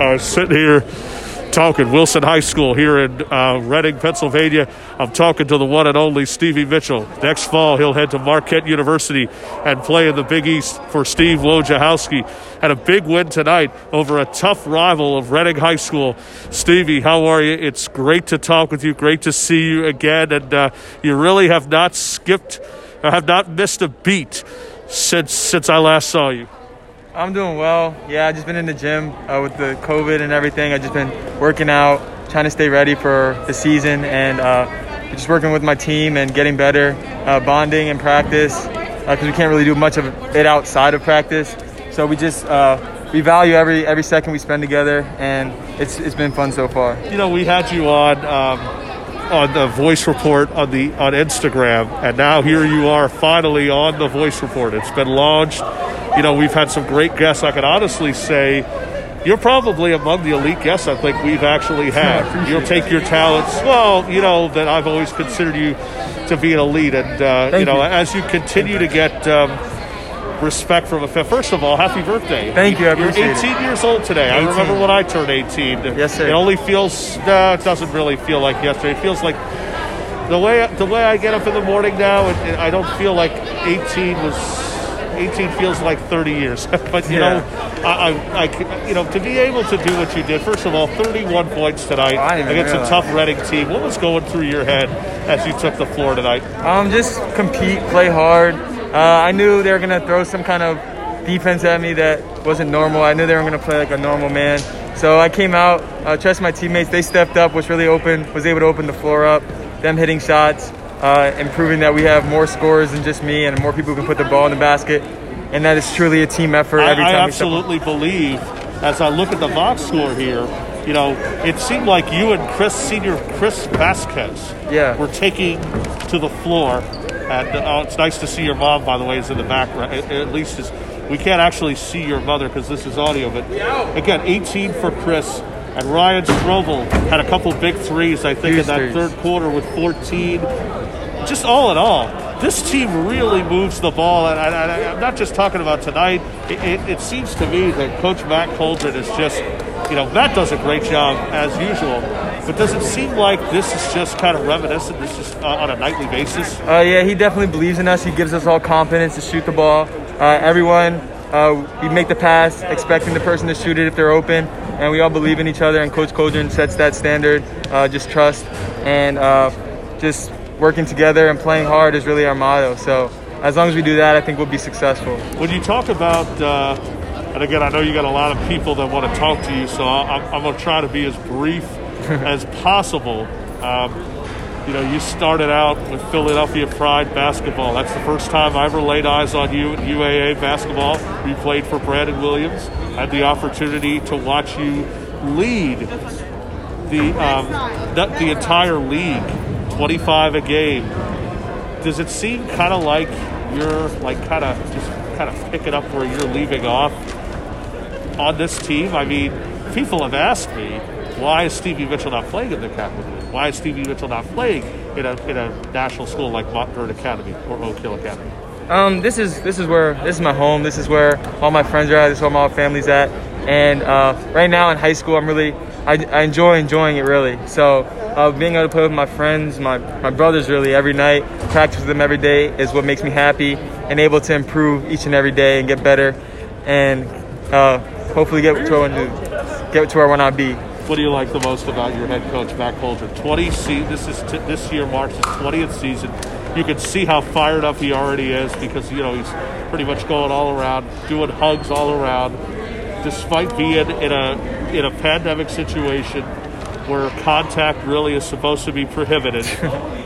uh, sitting here talking Wilson High School here in uh, Reading, Pennsylvania. I'm talking to the one and only Stevie Mitchell. Next fall, he'll head to Marquette University and play in the Big East for Steve Wojciechowski. Had a big win tonight over a tough rival of Reading High School. Stevie, how are you? It's great to talk with you. Great to see you again. And uh, you really have not skipped, have not missed a beat since since I last saw you. I'm doing well. Yeah, I just been in the gym uh, with the COVID and everything. I just been working out, trying to stay ready for the season, and uh, just working with my team and getting better, uh, bonding in practice because uh, we can't really do much of it outside of practice. So we just uh, we value every every second we spend together, and it's it's been fun so far. You know, we had you on. Um on the voice report on the on Instagram, and now here you are finally on the voice report. It's been launched. You know, we've had some great guests. I can honestly say you're probably among the elite guests I think we've actually had. You'll take your talents. Well, you know that I've always considered you to be an elite, and uh, you know you. as you continue to get. Um, respect from a fan. First of all, happy birthday. Thank you. I You're 18 it. years old today. 18. I remember when I turned 18. Yes, sir. It only feels, uh, it doesn't really feel like yesterday. It feels like the way the way I get up in the morning now, and, and I don't feel like 18 was. 18 feels like 30 years, but you Yeah. know, I, I, I, you know, to be able to do what you did. First of all, 31 points tonight against a tough Reading team. What was going through your head as you took the floor tonight? Um, just compete, play hard. Uh, I knew they were gonna throw some kind of defense at me that wasn't normal. I knew they were gonna play like a normal man. So I came out, uh, trust my teammates. They stepped up, was really open, was able to open the floor up. Them hitting shots, uh, and proving that we have more scores than just me, and more people who can put the ball in the basket. And that is truly a team effort. Every I, I time up. absolutely believe, as I look at the box score here, you know, it seemed like you and Chris, senior Chris Vasquez, Yeah. were taking to the floor. And uh, it's nice to see your mom, by the way, is in the background. At, at least is, we can't actually see your mother because this is audio. But again, 18 for Chris. And Ryan Strobel had a couple big threes, I think, Huge in that threes. third quarter with 14 just all in all, this team really moves the ball, and I, I'm not just talking about tonight. It, it, it seems to me that Coach Matt Coldren is just, you know, Matt does a great job as usual, but does it seem like this is just kind of reminiscent? This is uh, on a nightly basis. Uh, yeah, he definitely believes in us. He gives us all confidence to shoot the ball. Uh, everyone, uh, we make the pass, expecting the person to shoot it if they're open, and we all believe in each other. And Coach Coldren sets that standard. Uh, just trust and uh, just working together and playing hard is really our motto. So as long as we do that, I think we'll be successful. When you talk about, uh, and again, I know you got a lot of people that want to talk to you, so I'm, I'm going to try to be as brief as possible. Um, you know, you started out with Philadelphia Pride basketball. That's the first time I ever laid eyes on you in UAA basketball. You played for Brandon Williams. I had the opportunity to watch you lead the um, the, the entire league, 25 a game. Does it seem kind of like you're like kind of just kind of picking up where you're leaving off on this team? I mean, people have asked me, why is Stevie Mitchell not playing in the Capital League? Why is Stevie Mitchell not playing in a, in a national school like Montverde Academy or Oak Hill Academy? Um, this is this is where this is my home. This is where all my friends are at. This is where my family's at. And uh, right now in high school, I'm really I, I enjoy enjoying it really. So uh, being able to play with my friends, my my brothers, really every night, practice with them every day is what makes me happy. And able to improve each and every day and get better, and uh, hopefully get to where get to where I want to be. What do you like the most about your head coach, Matt Coldren? 20 se- this is t- this year marks his 20th season. You can see how fired up he already is because you know he's pretty much going all around, doing hugs all around, despite being in a in a pandemic situation where contact really is supposed to be prohibited.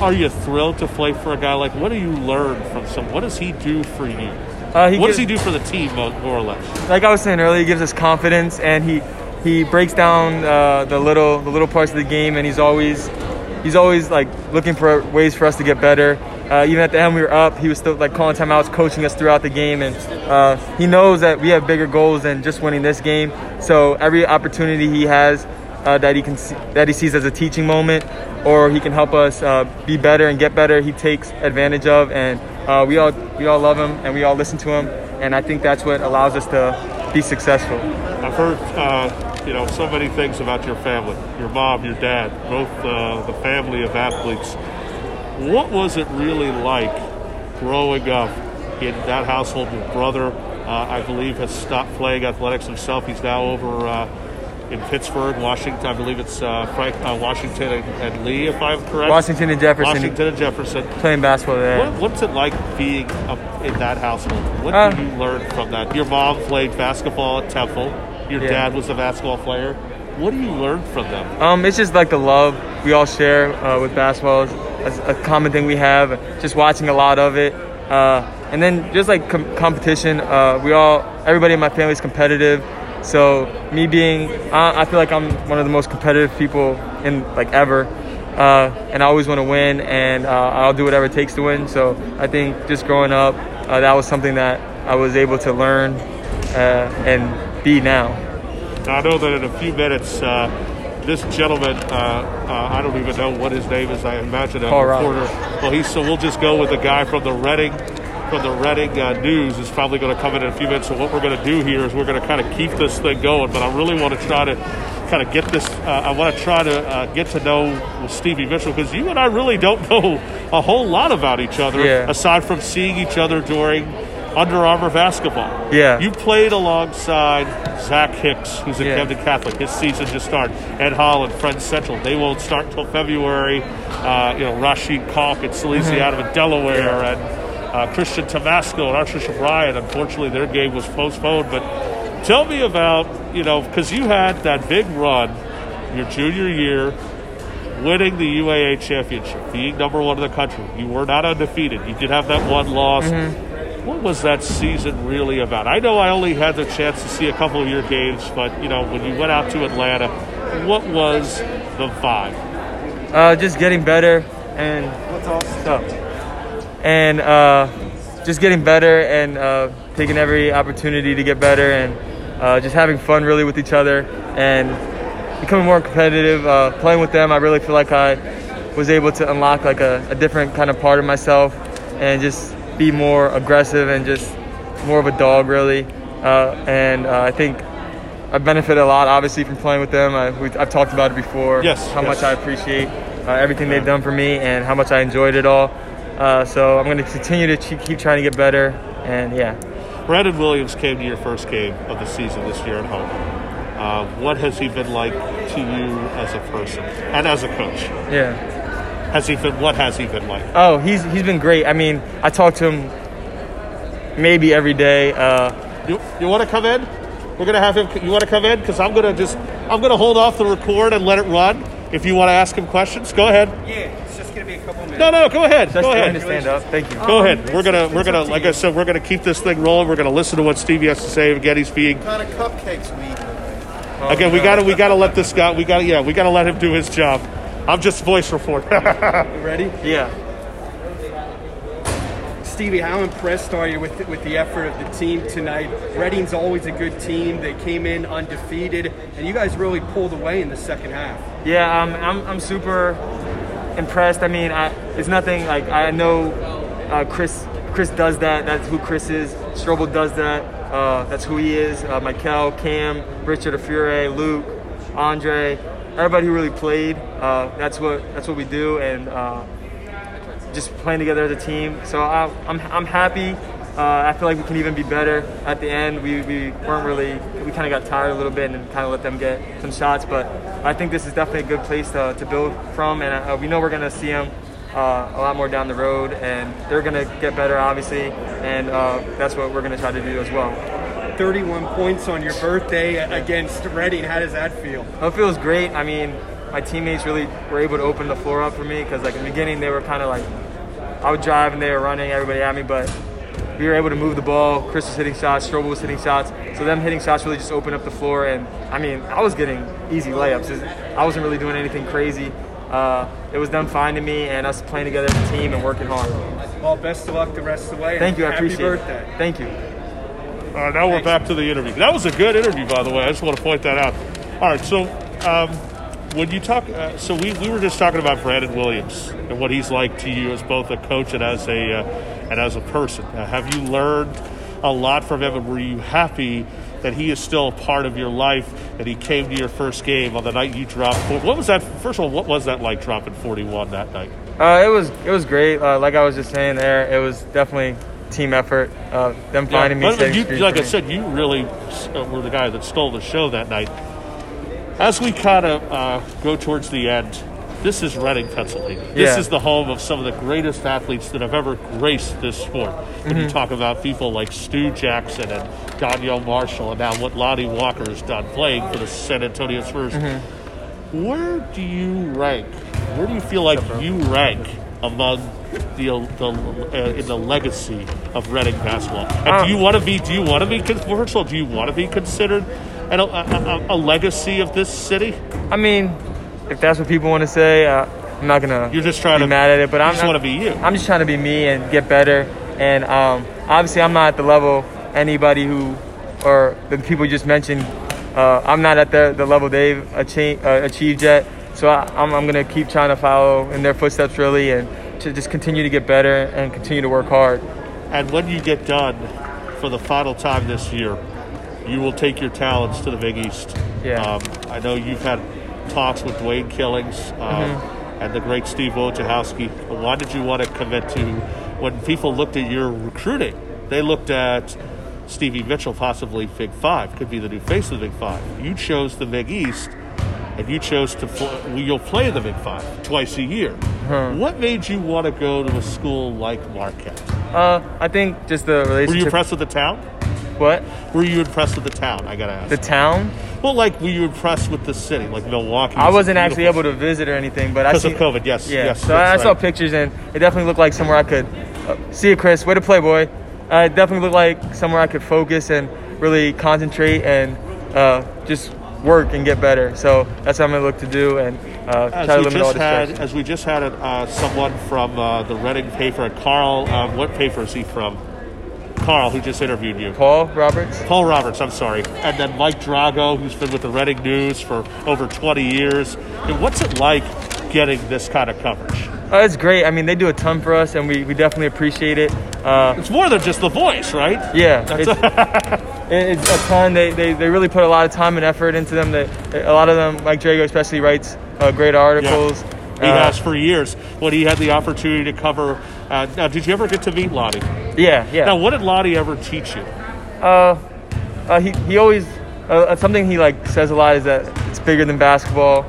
Are you thrilled to play for a guy like? What do you learn from some? What does he do for you? Uh, he what does he do for the team, more or less? like I was saying earlier, he gives us confidence, and he he breaks down uh, the little the little parts of the game, and he's always he's always like looking for ways for us to get better. Uh, even at the end, we were up. He was still like calling timeouts, coaching us throughout the game, and uh, he knows that we have bigger goals than just winning this game. So every opportunity he has uh, that he can see, that he sees as a teaching moment, or he can help us uh, be better and get better, he takes advantage of, and uh, we all we all love him and we all listen to him, and I think that's what allows us to be successful. I've heard, uh, you know, so many things about your family, your mom, your dad, both uh, the family of athletes. What was it really like growing up in that household? Your brother, uh, I believe, has stopped playing athletics himself. He's now over uh, in Pittsburgh, Washington. I believe it's uh, Frank uh, Washington and, and Lee, if I'm correct. Washington and Jefferson Washington and Jefferson. playing basketball there. What, what's it like being up in that household? What Uh, did you learn from that? Your mom played basketball at Temple. Your Yeah. dad was a basketball player. What do you learn from them? Um, it's just like the love we all share uh, with basketball. It's a common thing we have. Just watching a lot of it, uh, and then just like com- competition. Uh, we all, everybody in my family is competitive. So me being, I feel like I'm one of the most competitive people in like ever, uh, and I always want to win, and uh, I'll do whatever it takes to win. So I think just growing up, uh, that was something that I was able to learn and be now. I know that in a few minutes, this gentleman, uh, uh, I don't even know what his name is. I imagine a Paul reporter. Roberts. Well, he's so we'll just go with the guy from the Reading, from the Reading uh, News is probably going to come in in a few minutes. So what we're going to do here is we're going to kind of keep this thing going. But I really want to try to kind of get this. Uh, I want to try to uh, get to know Stevie Mitchell because you and I really don't know a whole lot about each other Yeah. aside from seeing each other during Under Armour basketball. Yeah. You played alongside Zach Hicks, who's at Yeah. Camden Catholic. His season just started. Ed Holland, Friends' Central. They won't start until February. Uh, you know, Rashid Kalk at Salesian out of Delaware, and uh, Christian Tabasco and Archbishop Ryan. Unfortunately, their game was postponed. But tell me about, you know, because you had that big run your junior year, winning the UAA championship, being number one in the country. You were not undefeated. You did have that one loss. What was that season really about? I know I only had the chance to see a couple of your games, but you know when you went out to Atlanta, what was the vibe? Uh, just getting better and up? And uh, just getting better and uh, taking every opportunity to get better and uh, just having fun really with each other and becoming more competitive. Uh, playing with them, I really feel like I was able to unlock like a, a different kind of part of myself and just be more aggressive and just more of a dog really. Uh, and uh, I think I benefited a lot, obviously, from playing with them. I, we, I've talked about it before. Yes, How yes. much I appreciate uh, everything they've done for me and how much I enjoyed it all. Uh, so I'm going to continue to ch- keep trying to get better. And yeah. Brandon Williams came to your first game of the season this year at home. Uh, what has he been like to you as a person and as a coach? Yeah. Has he been? What has he been like? Oh, he's he's been great. I mean, I talk to him maybe every day. Uh, You, you want to come in? We're gonna have him. You want to come in? Because I'm gonna just I'm gonna hold off the record and let it run. If you want to ask him questions, go ahead. Yeah, it's just gonna be a couple minutes. No, no, go ahead. just Go trying to ahead. stand up. Thank you. Go ahead. We're gonna we're gonna like you. I said, we're gonna keep this thing rolling. We're gonna listen to what Stevie has to say. Again, he's being Kind of cupcakes we eat. again. We gotta we gotta let this guy. We gotta yeah. We gotta let him do his job. I'm just voice report. You ready? Yeah. Stevie, how impressed are you with with the effort of the team tonight? Reading's always a good team. They came in undefeated, and you guys really pulled away in the second half. Yeah, um, I'm, I'm super impressed. I mean, I, it's nothing like I know uh, Chris Chris does that. That's who Chris is. Strobel does that. Uh, that's who he is. Uh, Michael, Cam, Richard Afure, Luke, Andre, everybody who really played. Uh, that's what that's what we do, and uh, just playing together as a team. So I, I'm I'm happy. Uh, I feel like we can even be better at the end. We, we weren't really, we kind of got tired a little bit and kind of let them get some shots. But I think this is definitely a good place to, to build from. And uh, we know we're to see them uh, a lot more down the road. And they're to get better, obviously. And uh, that's what we're to try to do as well. 31 points on your birthday against Reading. How does that feel? It feels great. I mean, my teammates really were able to open the floor up for me because, like, in the beginning, they were kind of like, I would drive and they were running everybody at me, but we were able to move the ball. Chris was hitting shots, Strobel was hitting shots. So them hitting shots really just opened up the floor. And I mean, I was getting easy layups. I wasn't really doing anything crazy. Uh, it was them finding me and us playing together as a team and working hard. Well, best of luck the rest of the way. Thank you. I Happy appreciate birthday. it. Thank you. Now we're back to the interview. That was a good interview, by the way. I just want to point that out. All right, so um, when you talk, uh, so we, we were just talking about Brandon Williams and what he's like to you as both a coach and as a uh, and as a person. Have you learned a lot from him, were you happy that he is still a part of your life, and he came to your first game on the night you dropped. What was that? First of all, what was that like dropping 41 that night? Uh, it was it was great. Uh, like I was just saying there, it was definitely team effort. Uh, them finding me. you, like I me. said, you really uh, were the guy that stole the show that night. As we kind of uh, go towards the end, this is Reading, Pennsylvania. This Yeah. is the home of some of the greatest athletes that have ever graced this sport. When Mm-hmm. you talk about people like Stu Jackson and Donyell Marshall, and now what Lonnie Walker has done playing for the San Antonio Spurs. Mm-hmm. Where do you rank? Where do you feel like you rank among the, the uh, in the legacy of Reading basketball? And Um, do you want to be? Do you want to be? First of all, do you want to be considered an, a, a, a legacy of this city? I mean, if that's what people want to say, uh, I'm not gonna. You're just trying be to mad at it, but I'm just not- wanna be you. I'm just trying to be me and get better. And um, obviously, I'm not at the level anybody who, or the people you just mentioned. Uh, I'm not at the, the level they've achieved, uh, achieved yet. So I, I'm, I'm gonna keep trying to follow in their footsteps, really, and to just continue to get better and continue to work hard. And when you get done for the final time this year, you will take your talents to the Big East. Yeah. Um, I know you've had talks with Dwayne Killings um, Mm-hmm. and the great Steve Wojciechowski. Why did you want to commit to, when people looked at your recruiting, they looked at Stevie Mitchell, possibly Big Five, could be the new face of the Big Five. You chose the Big East, and you chose to, fl- well, you'll play the Big Five twice a year. What made you want to go to a school like Marquette? Uh, I think just the relationship. Were you impressed with the town? What? Were you impressed with the town? I gotta ask. The town? well, like, were you impressed with the city, like Milwaukee? I wasn't actually able to visit or anything, but I because of COVID. Yes, Yeah, yes. so I, I saw right. pictures and it definitely looked like somewhere I could uh, see you, Chris, way to play, boy. Uh, it definitely looked like somewhere I could focus and really concentrate and uh, just work and get better. So that's what I'm gonna look to do and uh, As try to we limit all just had, as we just had uh, someone from uh, the Reading paper, Carl. Um, what paper is he from? Carl, who just interviewed you. Paul Roberts. Paul Roberts, I'm sorry. And then Mike Drago, who's been with the Reading News for over 20 years. And what's it like getting this kind of coverage? Uh, it's great. I mean, they do a ton for us, and we, we definitely appreciate it. Uh, It's more than just the voice, right? Yeah, it's, a ton. They, they, they really put a lot of time and effort into them. They, a lot of them, like Drago especially, writes uh, great articles. He Uh, has for years. When he had the opportunity to cover. Uh, now, did you ever get to meet Lottie? Yeah, yeah. Now, what did Lottie ever teach you? Uh, uh, he, he always uh, something he like says a lot is that it's bigger than basketball,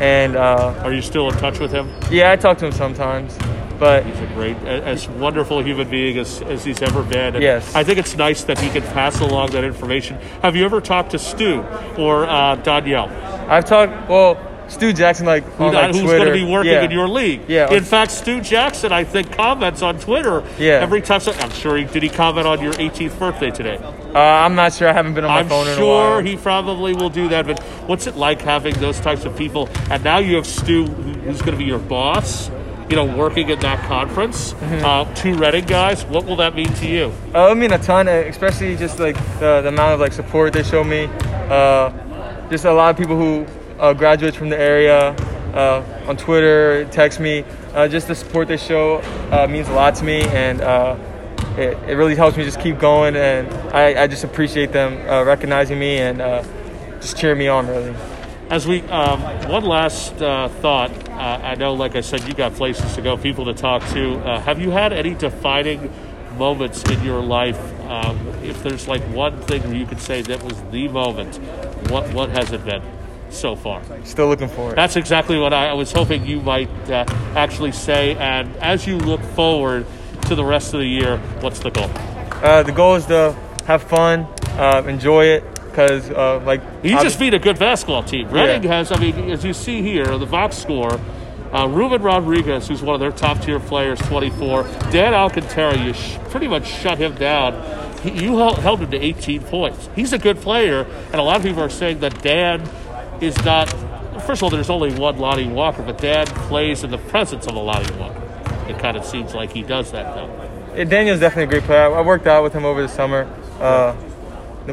and uh, Are you still in touch with him? yeah, I talk to him sometimes, but He's a great, as wonderful human being as, as he's ever been. And Yes. I think it's nice that he can pass along that information. Have you ever talked to Stu or uh, Donyell, I've talked well Stu Jackson like who, on like who's Twitter. going to be working yeah. in your league? Yeah. In fact, Stu Jackson, I think, comments on Twitter Yeah. every time. So, I'm sure he did. He comment on your 18th birthday today. Uh, I'm not sure. I haven't been on my I'm phone in a sure he probably will do that. But what's it like having those types of people? And now you have Stu, who's going to be your boss. You know, working in that conference. Mm-hmm. Uh, two Reading guys. What will that mean to you? Uh, I mean a ton, uh, especially just like the, the amount of like support they show me. Uh, just a lot of people who uh, graduates from the area uh, on Twitter text me. Uh, just the support they show uh, means a lot to me, and uh, it, it really helps me just keep going. And I, I just appreciate them uh, recognizing me and uh, just cheering me on. Really. As we, um, one last uh, thought. Uh, I know, like I said, you got places to go, people to talk to. Uh, have you had any defining moments in your life? Um, if there's like one thing you could say that was the moment, what what has it been so far? Still looking for it. That's exactly what I, I was hoping you might uh, actually say. And as you look forward to the rest of the year, what's the goal? Uh, the goal is to have fun, uh, enjoy it, because uh, like You just beat a good basketball team. Reading has, I mean, as you see here, the box score, uh, Ruben Rodriguez, who's one of their top tier players, 24. Dan Alcantara, you sh- pretty much shut him down. He, you held, held him to 18 points. He's a good player, and a lot of people are saying that Dan is not. First of all, there's only one Lonnie Walker, but Dan plays in the presence of a Lonnie Walker. It kind of seems like he does that, though. Yeah, Daniel's definitely a great player. I I worked out with him over the summer. Uh,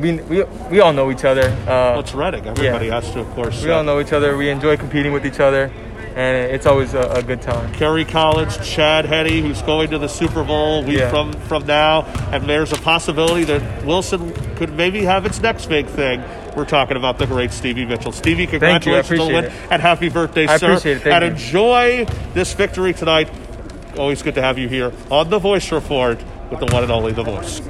we, we, we all know each other. Uh, Well, it's Reading. Everybody Yeah. has to, of course. we uh, all know each other. We enjoy competing with each other, and it's always a, a good time. Kerry Collins, Chad Henne, who's going to the Super Bowl week Yeah. from from now, and there's a possibility that Wilson could maybe have its next big thing. We're talking about the great Stevie Mitchell. Stevie, Thank congratulations on the win, appreciate and happy birthday, I sir! appreciate it. Thank and you. enjoy this victory tonight. Always good to have you here on the Voice Report with the one and only The Voice.